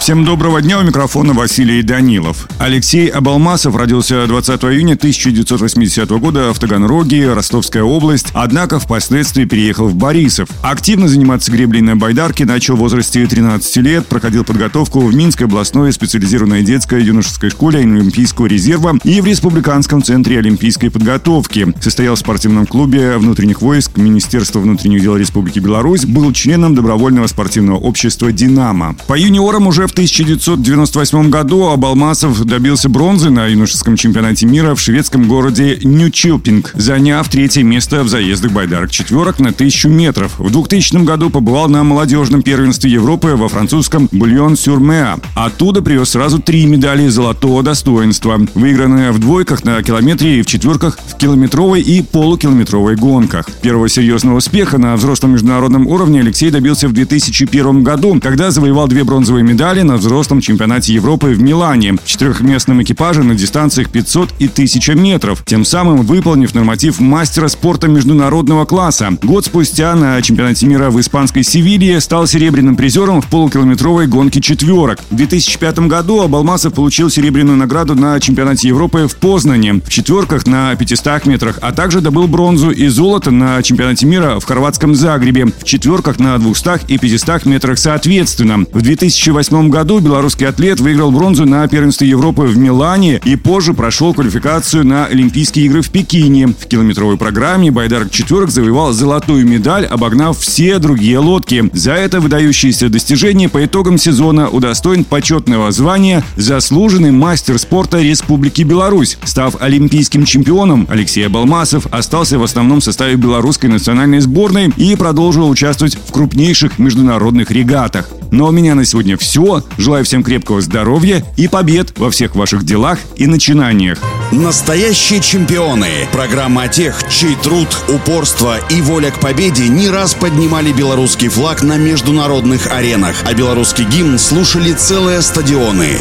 Всем доброго дня, у микрофона Василий Данилов. Алексей Абалмасов родился 20 июня 1980 года в Таганроге, Ростовская область, однако впоследствии переехал в Борисов. Активно заниматься греблей на байдарке начал в возрасте 13 лет, проходил подготовку в Минской областной специализированной детской юношеской школе Олимпийского резерва и в Республиканском центре олимпийской подготовки. Состоял в спортивном клубе внутренних войск Министерства внутренних дел Республики Беларусь, был членом добровольного спортивного общества «Динамо». По юниорам уже в 1998 году Абалмасов добился бронзы на юношеском чемпионате мира в шведском городе Нью-Чилпинг, заняв третье место в заездах байдарок четверок на тысячу метров. В 2000 году побывал на молодежном первенстве Европы во французском Бульон-Сюрмеа. Оттуда привез сразу три медали золотого достоинства, выигранные в двойках на километре и в четверках в километровой и полукилометровой гонках. Первого серьезного успеха на взрослом международном уровне Алексей добился в 2001 году, когда завоевал две бронзовые медали медали на взрослом чемпионате Европы в Милане в четырехместном экипаже на дистанциях 500 и 1000 метров, тем самым выполнив норматив мастера спорта международного класса. Год спустя на чемпионате мира в испанской Севилье стал серебряным призером в полукилометровой гонке четверок. В 2005 году Абалмасов получил серебряную награду на чемпионате Европы в Познане в четверках на 500 метрах, а также добыл бронзу и золото на чемпионате мира в хорватском Загребе в четверках на 200 и 500 метрах соответственно. В 2008 году белорусский атлет выиграл бронзу на первенстве Европы в Милане и позже прошел квалификацию на Олимпийские игры в Пекине. В километровой программе байдарок четверок завоевал золотую медаль, обогнав все другие лодки. За это выдающееся достижение по итогам сезона удостоен почетного звания «Заслуженный мастер спорта Республики Беларусь». Став олимпийским чемпионом, Алексей Балмасов остался в основном составе белорусской национальной сборной и продолжил участвовать в крупнейших международных регатах. Но у меня на сегодня все. Желаю всем крепкого здоровья и побед во всех ваших делах и начинаниях. Настоящие чемпионы. Программа о тех, чей труд, упорство и воля к победе не раз поднимали белорусский флаг на международных аренах, а белорусский гимн слушали целые стадионы.